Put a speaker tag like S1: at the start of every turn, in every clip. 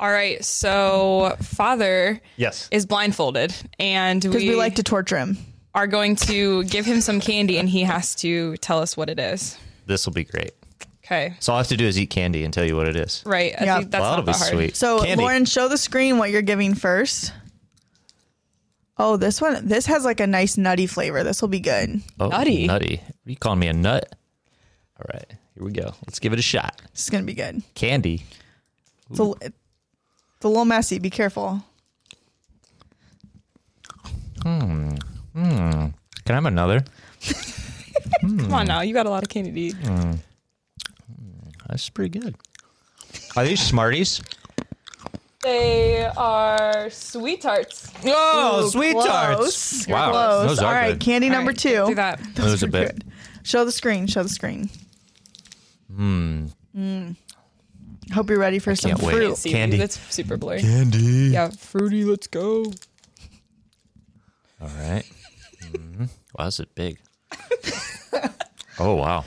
S1: All right, so father
S2: Yes.
S1: is blindfolded, and
S3: Because
S1: we,
S3: we like to torture him.
S1: are going to give him some candy, and he has to tell us what it is.
S2: This will be great.
S1: Okay,
S2: So all I have to do is eat candy and tell you what it is.
S1: right. I
S3: Yeah.
S1: that's
S2: well,
S1: not
S2: that'll be
S1: hard.
S2: sweet.
S3: So
S2: candy.
S3: Lauren, show the screen what you're giving first. Oh, this one this has like a nice nutty flavor. This will be good.
S2: oh,
S1: nutty.
S2: Nutty. Are you calling me a nut? All right. Here we go. Let's give it a shot.
S3: This is gonna be good.
S2: Candy.
S3: It's a, it's a little messy. Be careful. Hmm.
S2: Can I have another?
S1: Come on now, you got a lot of candy to eat.
S2: That's pretty good. Are these Smarties?
S1: They are sweet tarts.
S2: Oh,
S3: Ooh,
S2: sweet
S3: close.
S2: tarts.
S3: You're
S2: Wow.
S3: close.
S2: Those are
S3: right,
S2: good.
S3: candy
S1: All
S3: number
S1: right,
S3: two.
S1: Do that.
S2: Those a
S3: are
S2: bit.
S3: good. Show the screen. Show the screen. Hmm. Hmm. Hope you're ready for some
S2: can't wait.
S3: fruit.
S1: See,
S2: Candy.
S1: That's super blurry.
S2: Candy.
S1: Yeah, fruity. Let's go.
S2: All right. Mhm. Wow, this is big. oh, wow.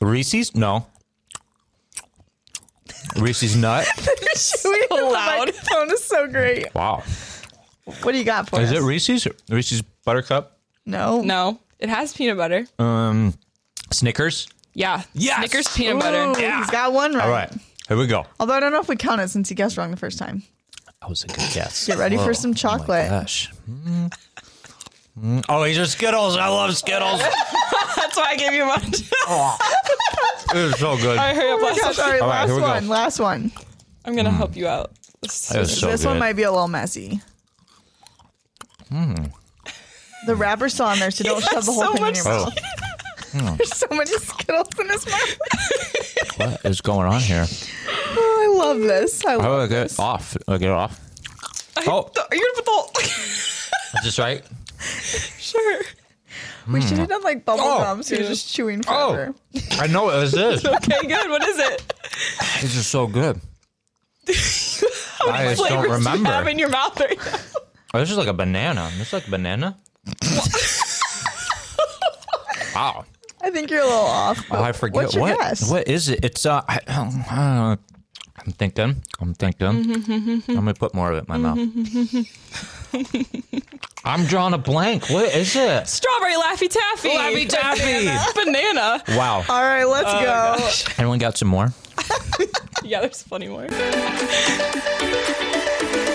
S2: Reese's? No. Reese's nut?
S3: so
S1: loud.
S3: microphone is so great.
S2: Wow.
S3: What do you got for
S2: Is
S3: us?
S2: it Reese's? Reese's Buttercup?
S3: no.
S1: No, it has peanut butter.
S2: Um, Snickers?
S1: Yeah.
S2: Yes!
S1: Snickers peanut
S3: Ooh,
S1: butter.
S3: He's got one right.
S2: All right. Here we go.
S3: Although I don't know if we count it since he guessed wrong the first time.
S2: That was a good guess.
S3: Get ready for
S2: Whoa.
S3: some
S2: Oh my
S3: chocolate.
S2: gosh. Mm. Mm. Oh, these are Skittles. I love Skittles.
S1: That's why I gave you one.
S2: It is so good.
S1: All right, hurry up.
S3: Oh my
S1: last
S3: gosh,
S1: one.
S3: all right,
S2: All right,
S3: last
S2: here we go.
S3: one. Last one.
S1: I'm gonna help you out. This
S2: That so
S3: this one might be a little messy.
S2: Hmm.
S3: The wrapper's still on there, so don't shove the whole
S1: so
S3: thing in
S1: your
S3: your
S2: Oh.
S3: There's so many Skittles in his mouth.
S2: what is going on here?
S3: Oh, I love this. I
S2: How
S3: love
S2: do I get it off? I get it off. Oh,
S1: Are you gonna put the whole?
S2: is this right?
S1: sure.
S3: We should have hmm. done like bubble
S2: Oh.
S3: gum, so you're just chewing
S2: oh.
S3: forever. Oh.
S2: I know what this is.
S1: Okay, good. What is it?
S2: This is so good. I just
S1: Flavors
S2: don't
S1: do you
S2: remember.
S1: have in your mouth right now?
S2: Oh, this is like a banana. This is like a banana. wow.
S3: I think you're a little off.
S2: Oh, I forget
S3: What's your
S2: what.
S3: guess?
S2: What is it? It's uh. I, uh I'm thinking. I'm thinking. I'm gonna put more of it in my mouth. I'm drawing a blank. What is it?
S1: Strawberry Laffy Taffy.
S2: Laffy Taffy.
S1: Banana.
S2: Wow.
S3: All right, let's
S1: Oh,
S3: go.
S2: Anyone got some more?
S1: Yeah, there's plenty more.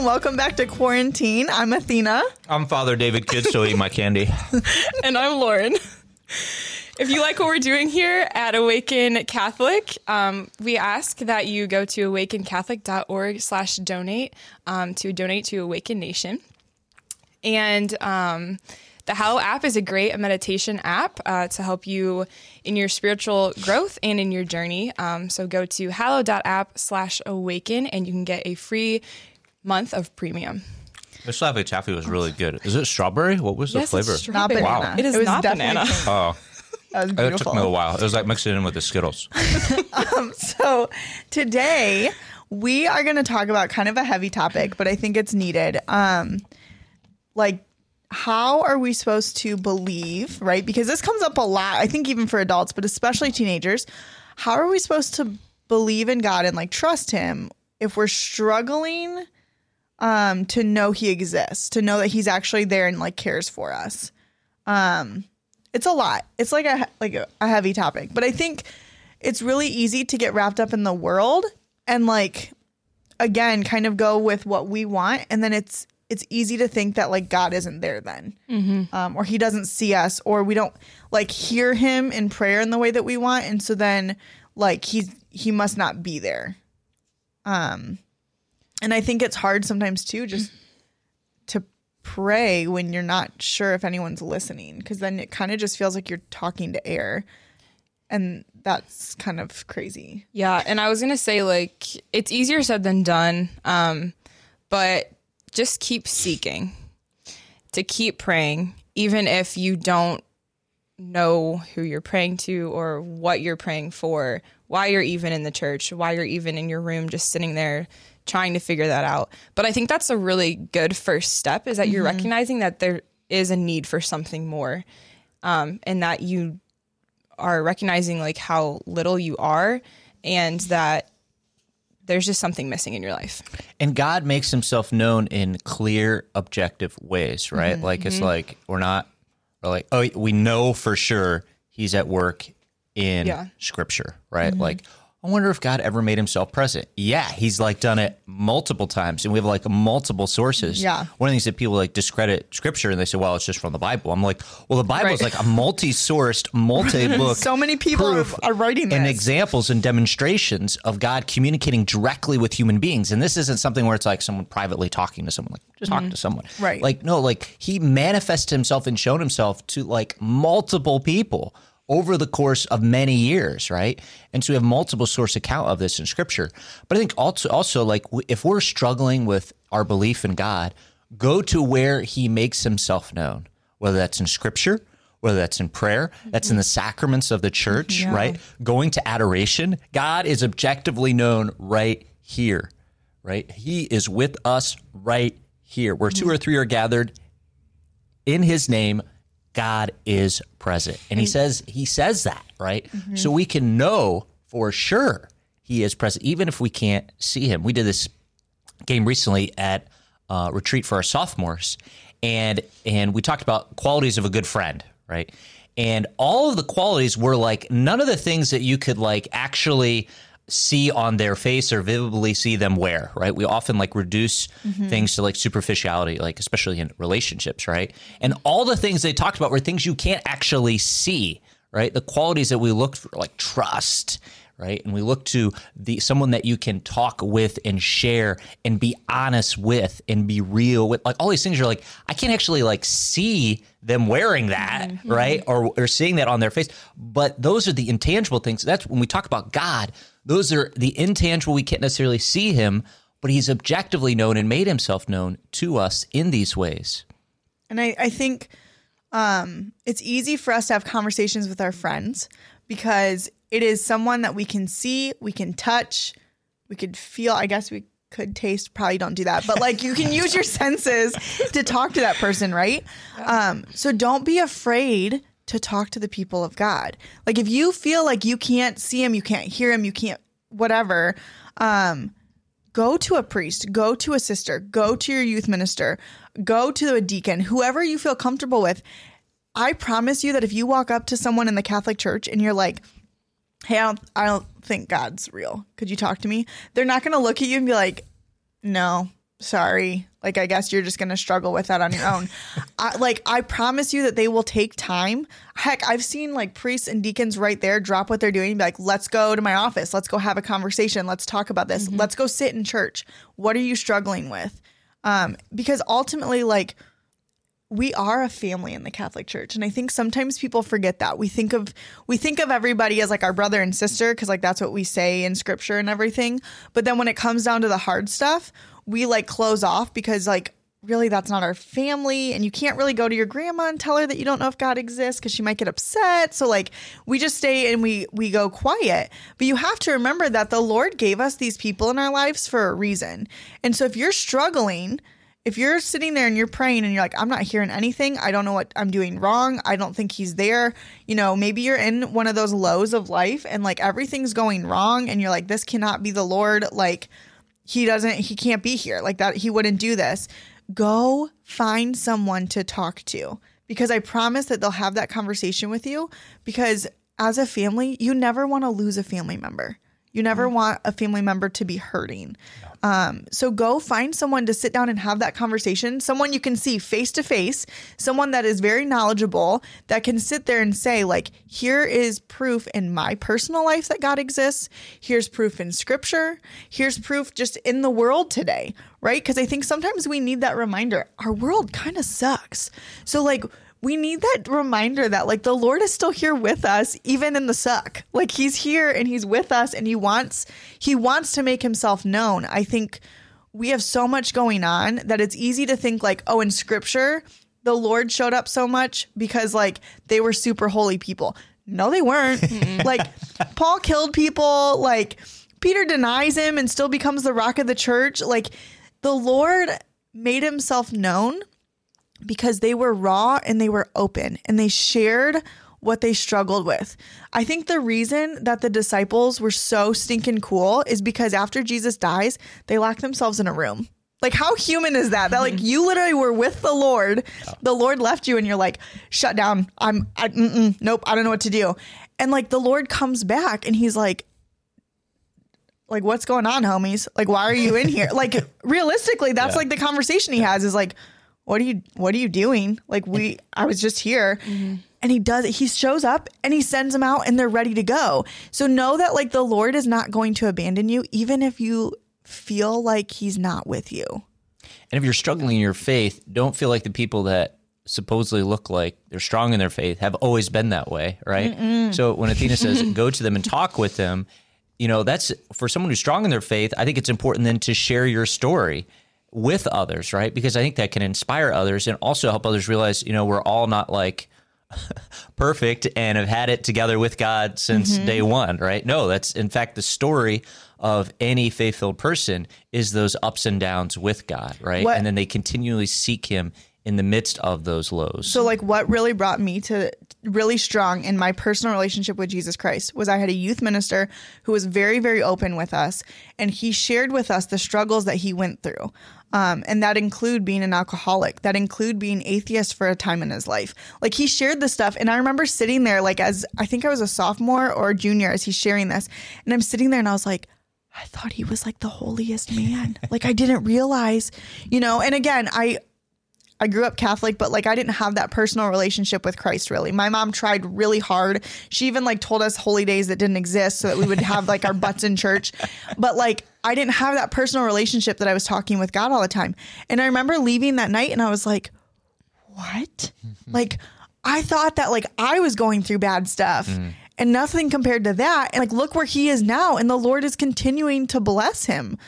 S3: and welcome back to Quarantine. I'm Athena.
S2: I'm Father David Kids, still eat my candy.
S1: and I'm Lauren. If you like what we're doing here at Awaken Catholic, um, we ask that you go to awakencatholic.org slash donate um, to donate to Awaken Nation. And um, the Hallow app is a great meditation app uh, to help you in your spiritual growth and in your journey. Um, so go to hallow.app slash awaken and you can get a free month of premium.
S2: This Laffy Taffy was really good. Is it strawberry? What was the
S1: Yes,
S2: flavor?
S1: strawberry.
S3: Not banana.
S1: It is
S3: was
S1: not
S3: definitely
S1: banana.
S2: Oh,
S3: That was
S2: it took me a
S3: beautiful.
S2: while. It was like mixing it in with the Skittles.
S3: So today we are going to talk about kind of a heavy topic, but I think it's needed. Um, like, how are we supposed to believe, right? Because this comes up a lot, I think, even for adults, but especially teenagers. How are we supposed to believe in God and like trust Him if we're struggling um, to know He exists, to know that He's actually there and like cares for us? Um, it's a lot. It's like a like a, a heavy topic, but I think it's really easy to get wrapped up in the world and like again kind of go with what we want and then it's it's easy to think that like god isn't there then um, or he doesn't see us or we don't like hear him in prayer in the way that we want and so then like he's he must not be there um and i think it's hard sometimes too just to pray when you're not sure if anyone's listening because then it kind of just feels like you're talking to air. And that's kind of crazy.
S1: Yeah, and I was gonna say like it's easier said than done, um, but just keep seeking, to keep praying, even if you don't know who you're praying to or what you're praying for, why you're even in the church, why you're even in your room just sitting there trying to figure that out. But I think that's a really good first step is that you're recognizing that there is a need for something more. Um, and that you are recognizing like how little you are and that there's just something missing in your life.
S2: And God makes himself known in clear, objective ways, right?
S1: Mm-hmm.
S2: Like it's like we're not we're like, oh, we know for sure he's at work in
S1: Yeah.
S2: scripture, right?
S1: Mm-hmm.
S2: Like I wonder if God ever made himself present. Yeah, he's like done it multiple times and we have like multiple sources.
S3: Yeah.
S2: One of the things that people like discredit scripture and they say, well, it's just from the Bible. I'm like, well, the Bible is like a multi-sourced, multi-book.
S3: So many people are, are writing
S2: and examples and demonstrations of God communicating directly with human beings. And this isn't something where it's like someone privately talking to someone, like just talk to someone.
S3: Right.
S2: Like, no, like he manifested himself and shown himself to like multiple people over the course of many years, right? And so we have multiple source account of this in scripture. But I think also, also like if we're struggling with our belief in God, go to where he makes himself known, whether that's in scripture, whether that's in prayer, that's in the mm-hmm. sacraments of the church, mm-hmm. right? Going to adoration, God is objectively known right here, right? He is with us right here. Where two mm-hmm. or three are gathered in his name, God is present. And he says he says that, right? So we can know for sure he is present even if we can't see him. We did this game recently at uh, retreat for our sophomores, and and we talked about qualities of a good friend, right? And all of the qualities were like none of the things that you could like actually see on their face or vividly see them wear, right? We often like reduce mm-hmm. things to like superficiality, like especially in relationships, right? And all the things they talked about were things you can't actually see, right? The qualities that we looked for, like trust, right? And we look to the someone that you can talk with and share and be honest with and be real with. Like all these things you're like I can't actually like see them wearing that, right? Or or seeing that on their face. But those are the intangible things. That's when we talk about God, those are the intangible we can't necessarily see him, but he's objectively known and made himself known to us in these ways.
S3: And I, I think um, it's easy for us to have conversations with our friends because it is someone that we can see, we can touch, we could feel. I guess we could taste. Probably don't do that, but like you can use your senses to talk to that person, right? Um, so don't be afraid to talk to the people of God. Like if you feel like you can't see him, you can't hear him, you can't whatever. Um, go to a priest, go to a sister, go to your youth minister, go to a deacon, whoever you feel comfortable with. I promise you that if you walk up to someone in the Catholic Church and you're like, "Hey, I don't, I don't think God's real. Could you talk to me?" They're not going to look at you and be like, "No, sorry. Like, I guess you're just going to struggle with that on your own." I, like, I promise you that they will take time. Heck, I've seen like priests and deacons right there drop what they're doing and be like, "Let's go to my office. Let's go have a conversation. Let's talk about this. Let's go sit in church. What are you struggling with?" Um, because ultimately, like we are a family in the Catholic Church and I think sometimes people forget that. We think of we think of everybody as like our brother and sister cuz like that's what we say in scripture and everything. But then when it comes down to the hard stuff, we like close off because like really that's not our family and you can't really go to your grandma and tell her that you don't know if God exists cuz she might get upset. So like we just stay and we we go quiet. But you have to remember that the Lord gave us these people in our lives for a reason. And so if you're struggling if you're sitting there and you're praying and you're like, I'm not hearing anything, I don't know what I'm doing wrong, I don't think he's there, you know, maybe you're in one of those lows of life and like everything's going wrong and you're like, this cannot be the Lord. Like, he doesn't, he can't be here. Like, that, he wouldn't do this. Go find someone to talk to because I promise that they'll have that conversation with you because as a family, you never want to lose a family member. You never mm-hmm. want a family member to be hurting. Um, so go find someone to sit down and have that conversation, someone you can see face to face, someone that is very knowledgeable that can sit there and say, like, here is proof in my personal life that God exists. Here's proof in scripture. Here's proof just in the world today, right? Because I think sometimes we need that reminder. Our world kind of sucks. So, like, we need that reminder that like the Lord is still here with us even in the suck. Like he's here and he's with us and he wants he wants to make himself known. I think we have so much going on that it's easy to think like oh in scripture the Lord showed up so much because like they were super holy people. No, they weren't. like Paul killed people, like Peter denies him and still becomes the rock of the church. Like the Lord made himself known because they were raw and they were open and they shared what they struggled with. I think the reason that the disciples were so stinking cool is because after Jesus dies, they lock themselves in a room. Like how human is that? That like you literally were with the Lord, the Lord left you, and you're like, shut down. I'm, I, mm-mm, nope, I don't know what to do. And like the Lord comes back, and He's like, like what's going on, homies? Like why are you in here? like realistically, that's like the conversation he has is like, what are you, what are you doing? Like we, I was just here. Mm-hmm. And he does. He shows up and he sends them out and they're ready to go. So know that like the Lord is not going to abandon you, even if you feel like he's not with you.
S2: And if you're struggling in your faith, don't feel like the people that supposedly look like they're strong in their faith have always been that way, right? So when Athena says go to them and talk with them, you know, that's for someone who's strong in their faith, I think it's important then to share your story with others, right? Because I think that can inspire others and also help others realize, you know, we're all not like perfect and have had it together with God since mm-hmm. day one, right? No, that's in fact the story of any faith filled person is those ups and downs with God, right?
S3: What-
S2: And then they continually seek Him in the midst of those lows.
S3: So like what really brought me to really strong in my personal relationship with Jesus Christ was I had a youth minister who was very very open with us and he shared with us the struggles that he went through. Um, and that include being an alcoholic, that include being atheist for a time in his life. Like he shared this stuff, and I remember sitting there, like as I think I was a sophomore or a junior, as he's sharing this, and I'm sitting there, and I was like, I thought he was like the holiest man. like I didn't realize, you know. And again, I I grew up Catholic, but like I didn't have that personal relationship with Christ really. My mom tried really hard. She even like told us holy days that didn't exist so that we would have like our butts in church. But like I didn't have that personal relationship that I was talking with God all the time. And I remember leaving that night and I was like, what? like I thought that like I was going through bad stuff. Mm. And nothing compared to that. And like, look where he is now. And the Lord is continuing to bless him.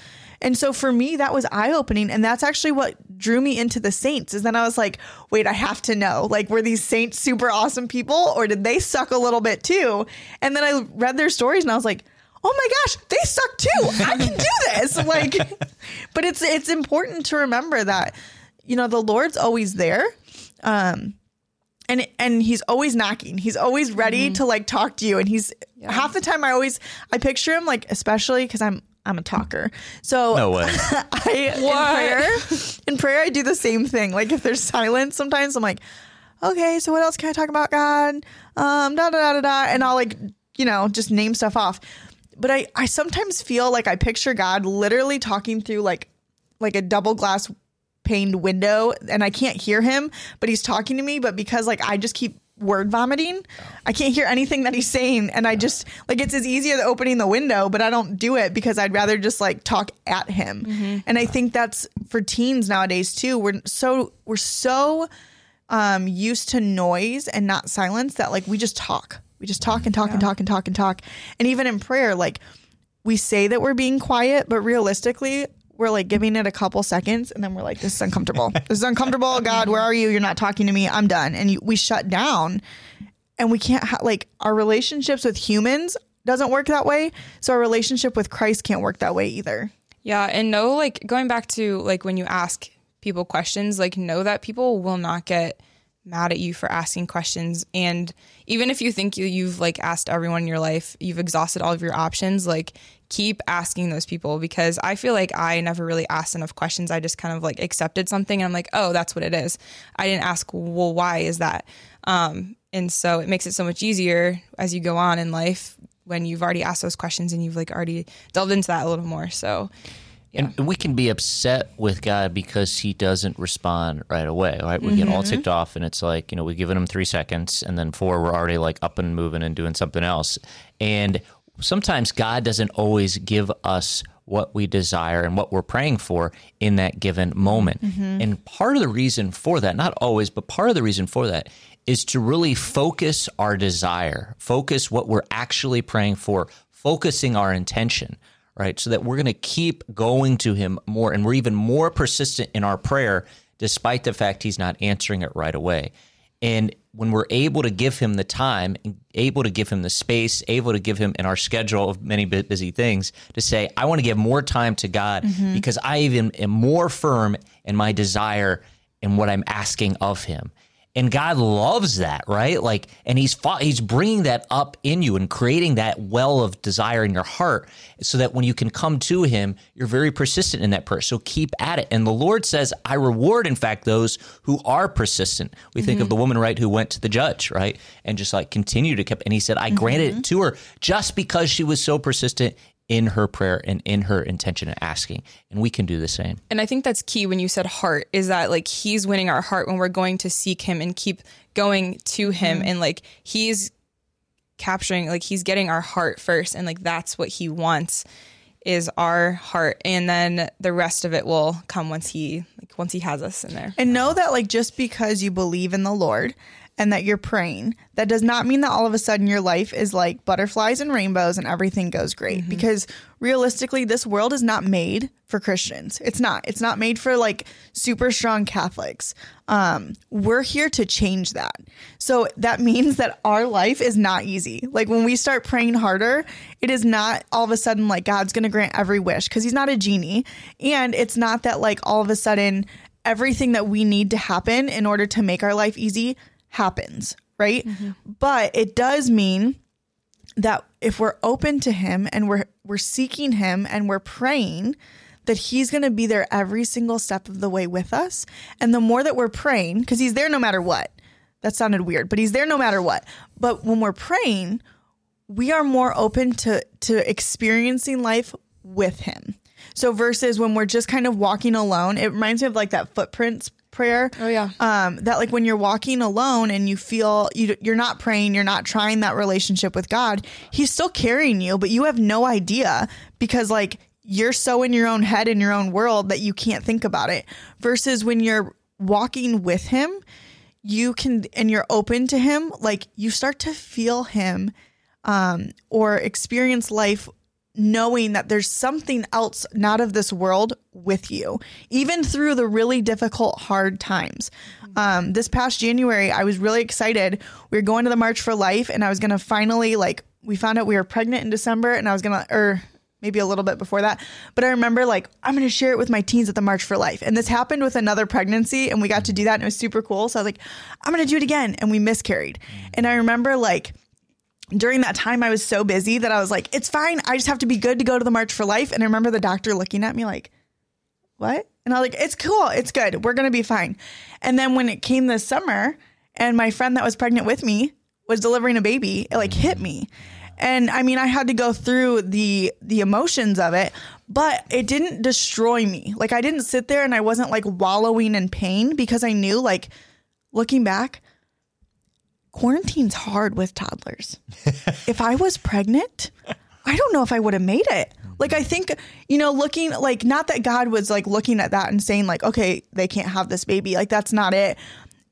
S3: And so for me, that was eye opening. And that's actually what drew me into the saints is then I was like, wait, I have to know. Like, were these saints super awesome people or did they suck a little bit too? And then I read their stories and I was like, oh my gosh, they suck too. I can do this. Like, but it's it's important to remember that, you know, the Lord's always there. Um and and he's always knocking. He's always ready to like talk to you. And he's half the time I always I picture him like especially because I'm I'm a talker. So
S2: no way.
S3: I in prayer in prayer I do the same thing. Like if there's silence, sometimes I'm like, okay, so what else can I talk about, God? Um, da da da da da, and I'll like you know just name stuff off. But I I sometimes feel like I picture God literally talking through like like a double glass paned window, and I can't hear him, but he's talking to me. But because like I just keep word vomiting. I can't hear anything that he's saying. And I just like it's as easy as opening the window, but I don't do it because I'd rather just like talk at him. And I think that's for teens nowadays too. We're so we're so um used to noise and not silence that like we just talk. We just talk and talk and talk and talk and talk. And even in prayer, like we say that we're being quiet, but realistically, we're like giving it a couple seconds and then we're like, this is uncomfortable. this is uncomfortable. God, where are you? You're not talking to me. I'm done. And you, we shut down and we can't ha- like our relationships with humans doesn't work that way. So our relationship with Christ can't work that way either.
S1: Yeah, and know like going back to like when you ask people questions, like know that people will not get mad at you for asking questions and even if you think you, you've like asked everyone in your life, you've exhausted all of your options, like keep asking those people because I feel like I never really asked enough questions. I just kind of like accepted something and I'm like, "Oh, that's what it is." I didn't ask, "Well, why is that?" Um and so it makes it so much easier as you go on in life when you've already asked those questions and you've like already delved into that a little more. So
S2: And we can be upset with God because he doesn't respond right away, right? We get all mm-hmm. ticked off, and it's like, you know, we've given him three seconds, and then four, we're already like up and moving and doing something else. And sometimes God doesn't always give us what we desire and what we're praying for in that given moment. Mm-hmm. And part of the reason for that, not always, but part of the reason for that is to really focus our desire, focus what we're actually praying for, focusing our intention right? So that we're going to keep going to him more and we're even more persistent in our prayer despite the fact he's not answering it right away. And when we're able to give him the time, able to give him the space, able to give him in our schedule of many busy things to say, I want to give more time to God mm-hmm. because I even am more firm in my desire in what I'm asking of him. And God loves that, right? Like, and he's fought, he's bringing that up in you and creating that well of desire in your heart, so that when you can come to Him, you're very persistent in that prayer. So keep at it. And the Lord says, "I reward, in fact, those who are persistent." We think of mm-hmm. the woman, right, who went to the judge, right, and just like continued to keep. And He said, "I granted it mm-hmm. to her just because she was so persistent." In her prayer and in her intention and asking. And we can do the same.
S1: And I think that's key when you said heart is that like he's winning our heart when we're going to seek him and keep going to him mm-hmm. and like he's capturing like he's getting our heart first and like that's what he wants is our heart and then the rest of it will come once he like once he has us in there.
S3: And know that, like, just because you believe in the Lord and that you're praying, that does not mean that all of a sudden your life is like butterflies and rainbows and everything goes great. Because realistically, this world is not made for Christians. It's not. It's not made for like super strong Catholics. Um, we're here to change that. So that means that our life is not easy. Like when we start praying harder, it is not all of a sudden like God's going to grant every wish because he's not a genie. And it's not that like all of a sudden everything that we need to happen in order to make our life easy happens, right? Mm-hmm. But it does mean that if we're open to him and we're we're seeking him and we're praying that he's going to be there every single step of the way with us. And the more that we're praying because he's there no matter what. That sounded weird but he's there no matter what. But when we're praying we are more open to to experiencing life with him. So versus when we're just kind of walking alone it reminds me of like that footprints prayer
S1: Oh, yeah.
S3: um, that like when you're walking alone and you feel you, you're not praying, you're not trying that relationship with God, He's still carrying you, but you have no idea because like you're so in your own head in your own world that you can't think about it. Versus when you're walking with Him, you can and you're open to Him, like you start to feel Him um, or experience life knowing that there's something else not of this world with you, even through the really difficult, hard times. Um, this past January, I was really excited. We were going to the March for Life, and I was going to finally, like, we found out we were pregnant in December, and I was going to, or maybe a little bit before that. But I remember, like, I'm going to share it with my teens at the March for Life. And this happened with another pregnancy, and we got to do that, and it was super cool. So I was like, I'm going to do it again. And we miscarried. And I remember, like, during that time I was so busy that I was like, it's fine. I just have to be good to go to the March for Life. And I remember the doctor looking at me like, what? And I was like, it's cool. It's good. We're going to be fine. And then when it came this summer and my friend that was pregnant with me was delivering a baby, it like hit me. And I mean, I had to go through the the emotions of it, but it didn't destroy me. Like I didn't sit there and I wasn't like wallowing in pain because I knew like looking back, quarantine's hard with toddlers. if I was pregnant, I don't know if I would have made it. Like I think, you know, looking like not that God was like looking at that and saying like, okay, they can't have this baby. Like that's not it.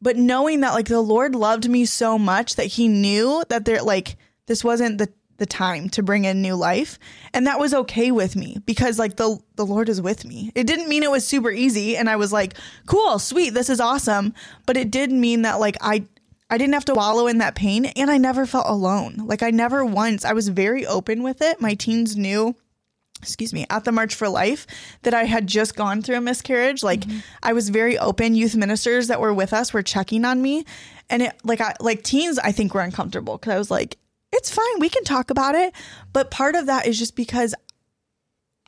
S3: But knowing that like the Lord loved me so much that he knew that there like this wasn't the the time to bring in new life and that was okay with me because like the the Lord is with me. It didn't mean it was super easy and I was like, cool, sweet, this is awesome, but it did mean that like I I didn't have to wallow in that pain and I never felt alone. Like I never once, I was very open with it. My teens knew, excuse me, at the March for Life that I had just gone through a miscarriage. Like mm-hmm. I was very open. Youth ministers that were with us were checking on me. And it like I like teens I think were uncomfortable because I was like, it's fine, we can talk about it. But part of that is just because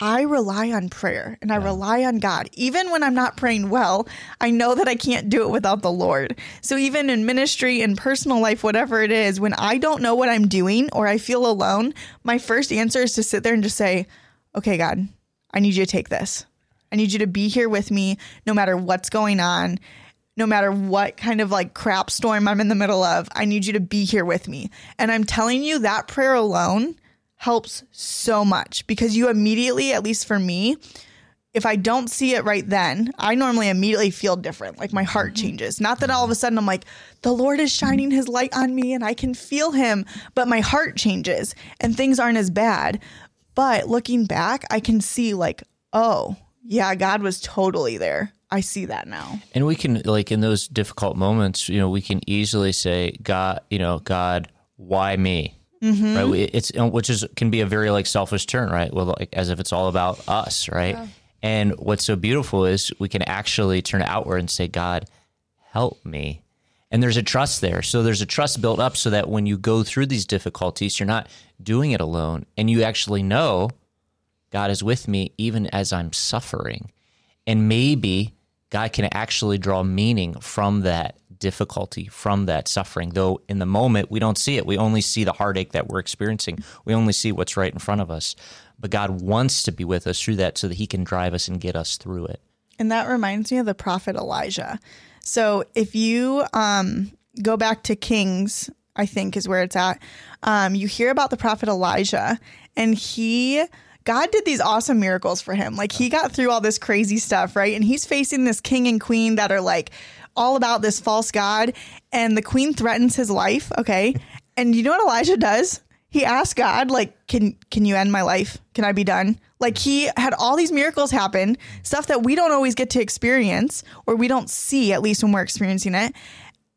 S3: I rely on prayer and I rely on God. Even when I'm not praying well, I know that I can't do it without the Lord. So even in ministry and personal life, whatever it is, when I don't know what I'm doing or I feel alone, my first answer is to sit there and just say, okay, God, I need you to take this. I need you to be here with me no matter what's going on, no matter what kind of like crap storm I'm in the middle of. I need you to be here with me. And I'm telling you, that prayer alone helps so much because you immediately, at least for me, if I don't see it right then, I normally immediately feel different. Like my heart mm-hmm. changes. Not that all of a sudden I'm like, the Lord is shining his light on me and I can feel him, but my heart changes and things aren't as bad. But looking back, I can see like, oh, yeah, God was totally there. I see that now.
S2: And we can like in those difficult moments, you know, we can easily say, God, you know, God, why me? Mm-hmm. Right? We- It's which is can be a very like selfish turn, right? Well, like as if it's all about us, right? And what's so beautiful is we can actually turn outward and say, God, help me. And there's a trust there. So there's a trust built up so that when you go through these difficulties, you're not doing it alone. And you actually know God is with me even as I'm suffering. And maybe God can actually draw meaning from that difficulty, from that suffering. Though in the moment, we don't see it. We only see the heartache that we're experiencing, we only see what's right in front of us. But God wants to be with us through that so that He can drive us and get us through it.
S3: And that reminds me of the prophet Elijah. So if you um, go back to Kings, I think is where it's at, um, you hear about the prophet Elijah, and he. God did these awesome miracles for him. Like he got through all this crazy stuff, right? And he's facing this king and queen that are like all about this false God. And the queen threatens his life. Okay. And you know what Elijah does? He asks God, like, can can you end my life? Can I be done? Like he had all these miracles happen, stuff that we don't always get to experience or we don't see, at least when we're experiencing it.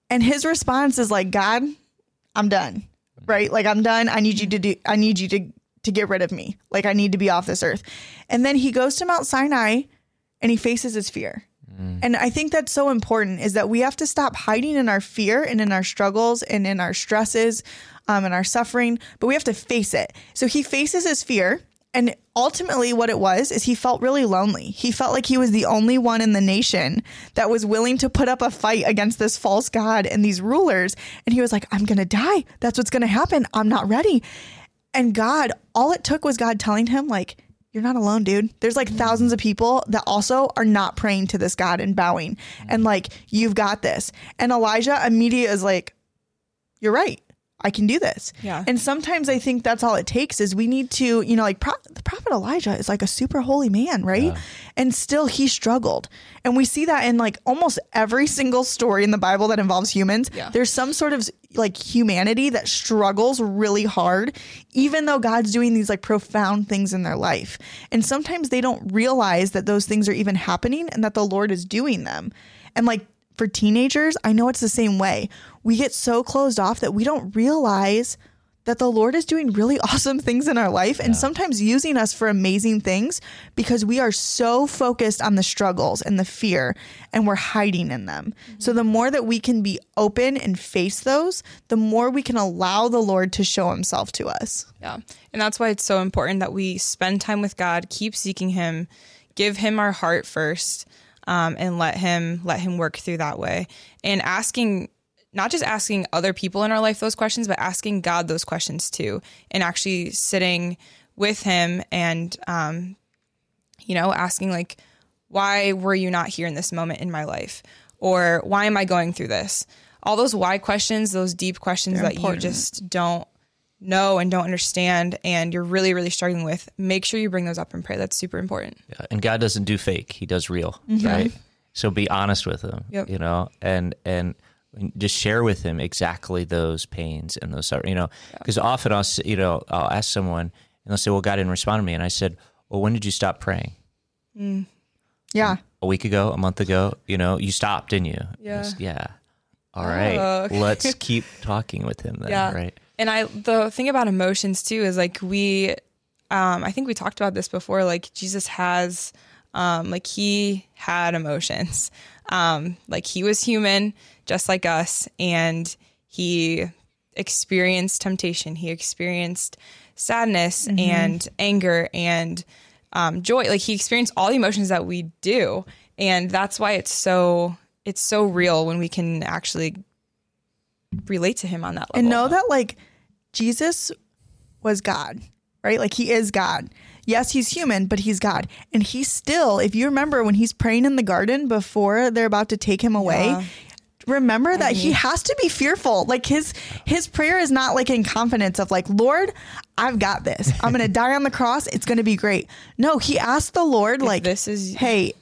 S3: And his response is like, God, I'm done. Right? Like I'm done. I need you to do I need you to to get rid of me. Like I need to be off this earth. And then he goes to Mount Sinai and he faces his fear. And I think that's so important is that we have to stop hiding in our fear and in our struggles and in our stresses um, and our suffering, but we have to face it. So he faces his fear. And ultimately, what it was is he felt really lonely. He felt like he was the only one in the nation that was willing to put up a fight against this false God and these rulers. And he was like, I'm going to die. That's what's going to happen. I'm not ready. And God, all it took was God telling him, like, you're not alone, dude. There's like thousands of people that also are not praying to this God and bowing. And like, you've got this. And Elijah immediately is like, you're right. I can do this.
S1: Yeah.
S3: And sometimes I think that's all it takes is we need to, you know, like pro- the prophet Elijah is like a super holy man, right? And still he struggled. And we see that in like almost every single story in the Bible that involves humans.
S1: Yeah.
S3: There's some sort of like humanity that struggles really hard, even though God's doing these like profound things in their life. And sometimes they don't realize that those things are even happening and that the Lord is doing them. And like for teenagers, I know it's the same way. We get so closed off that we don't realize that the Lord is doing really awesome things in our life and sometimes using us for amazing things because we are so focused on the struggles and the fear and we're hiding in them. Mm-hmm. So the more that we can be open and face those, the more we can allow the Lord to show himself to us.
S1: Yeah. And that's why it's so important that we spend time with God, keep seeking him, give him our heart first, um, and let him let him work through that way. And asking not just asking other people in our life those questions, but asking God those questions too. And actually sitting with him and um, you know, asking like, why were you not here in this moment in my life? Or why am I going through this? All those why questions, those deep questions that
S3: important.
S1: you just don't know and don't understand and you're really, really struggling with, make sure you bring those up in prayer. That's super important.
S2: Yeah, and God doesn't do fake; He does real, mm-hmm. right? So be honest with Him,
S1: Yep.
S2: you know, and and just share with Him exactly those pains and those, you know, because often I'll, you know, I'll ask someone and they'll say, "Well, God didn't respond to me," and I said, "Well, when did you stop praying? Mm.
S3: Yeah.
S2: A week ago, a month ago? You know, you stopped, didn't you?"
S1: Yeah.
S2: Yeah. All right,
S1: Oh, okay.
S2: let's keep talking with Him then,
S1: Yeah.
S2: right?
S1: And I the thing about emotions too is like we um I think we talked about this before like Jesus has um like he had emotions. Um like he was human just like us and he experienced temptation. He experienced sadness and anger and um, joy. Like he experienced all the emotions that we do, and that's why it's so it's so real when we can actually relate to him on that level.
S3: and know that like Jesus was God, right? Like he is God. Yes, he's human, but he's God. And he still, if you remember when he's praying in the garden before they're about to take him away,
S1: Yeah.
S3: remember that he mm-hmm. has to be fearful. Like his his prayer is not like in confidence of like, "Lord, I've got this. I'm going to die on the cross. It's going to be great." No, he asked the Lord like,
S1: this is-
S3: "Hey,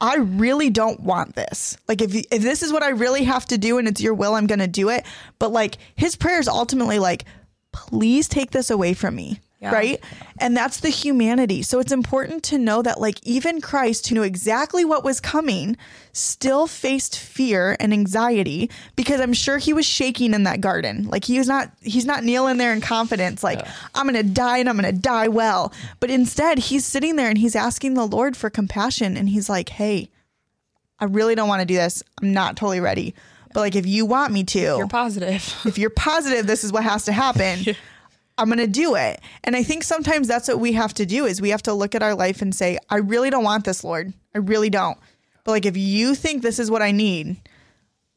S3: I really don't want this. Like if if this is what I really have to do and it's your will, I'm going to do it." But like his prayer is ultimately like, "Please take this away from me." Right? And that's the humanity. So it's important to know that, like, even Christ, who knew exactly what was coming, still faced fear and anxiety because I'm sure he was shaking in that garden. Like, he was not, he's not kneeling there in confidence, like, I'm going to die and I'm going to die well. But instead, he's sitting there and he's asking the Lord for compassion. And he's like, hey, I really don't want to do this. I'm not totally ready. But, like, if you want me to,
S1: You're positive.
S3: if you're positive this is what has to happen i'm going to do it. And i think sometimes that's what we have to do is we have to look at our life and say i really don't want this lord. I really don't. But like if you think this is what i need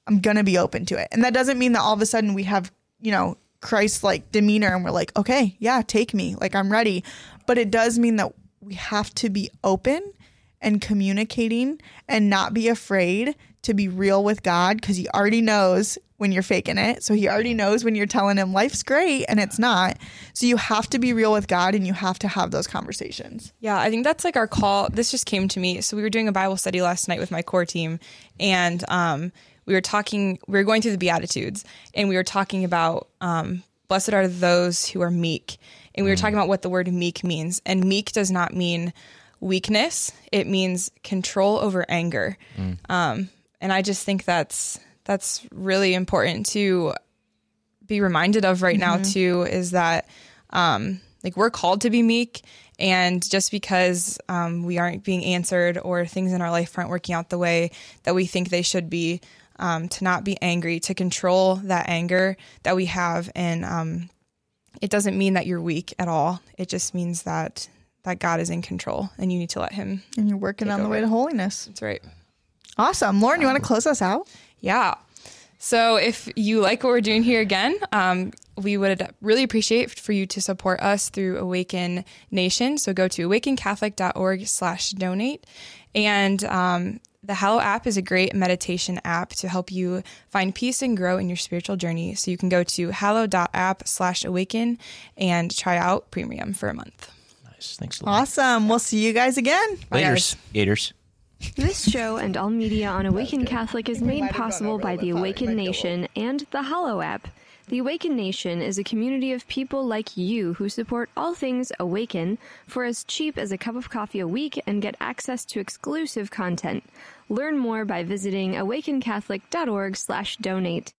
S3: i'm going to be open to it. And that doesn't mean that all of a sudden we have you know christ like demeanor and we're like okay yeah take me. Like i'm ready. But it does mean that we have to be open and communicating and not be afraid to be real with God because he already knows when you're faking it. So he already knows when you're telling him life's great and it's not. So you have to be real with God and you have to have those conversations.
S1: Yeah, I think that's like our call. This just came to me. So we were doing a Bible study last night with my core team, and um, we were talking. We were going through the Beatitudes, and we were talking about um, blessed are those who are meek, and we were talking about what the word meek means. And meek does not mean weakness; it means control over anger. Um, and I just think that's that's really important to be reminded of right now too is that um like we're called to be meek and just because um, we aren't being answered or things in our life aren't working out the way that we think they should be um, to not be angry to control that anger that we have and um, it doesn't mean that you're weak at all it just means that that god is in control and you need to let him
S3: And you're working on the way to holiness.
S1: that's right
S3: Awesome. Lauren, you want to close us out?
S1: Yeah. So if you like what we're doing here again, um, we would really appreciate for you to support us through Awaken Nation. So go to awakencatholic.org slash donate. And um, the Hallow app is a great meditation app to help you find peace and grow in your spiritual journey. So you can go to hallow.app slash awaken and try out premium for a month.
S2: Nice. Thanks a lot.
S3: Awesome. We'll see you guys again.
S2: Laters. Gators.
S4: This show and all media on Awaken Catholic is made possible by the Awaken Nation and the Hallow app. The Awaken Nation is a community of people like you who support all things Awaken for as cheap as a cup of coffee a week and get access to exclusive content. Learn more by visiting awakencatholic.org/donate.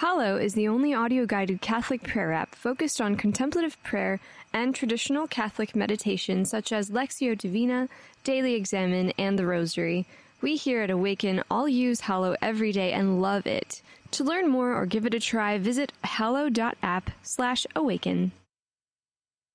S4: Hallow is the only audio guided Catholic prayer app focused on contemplative prayer and traditional Catholic meditation such as Lectio Divina, Daily Examen, and the Rosary. We here at Awaken all use Hallow every day and love it. To learn more or give it a try, visit hallow.app slash awaken.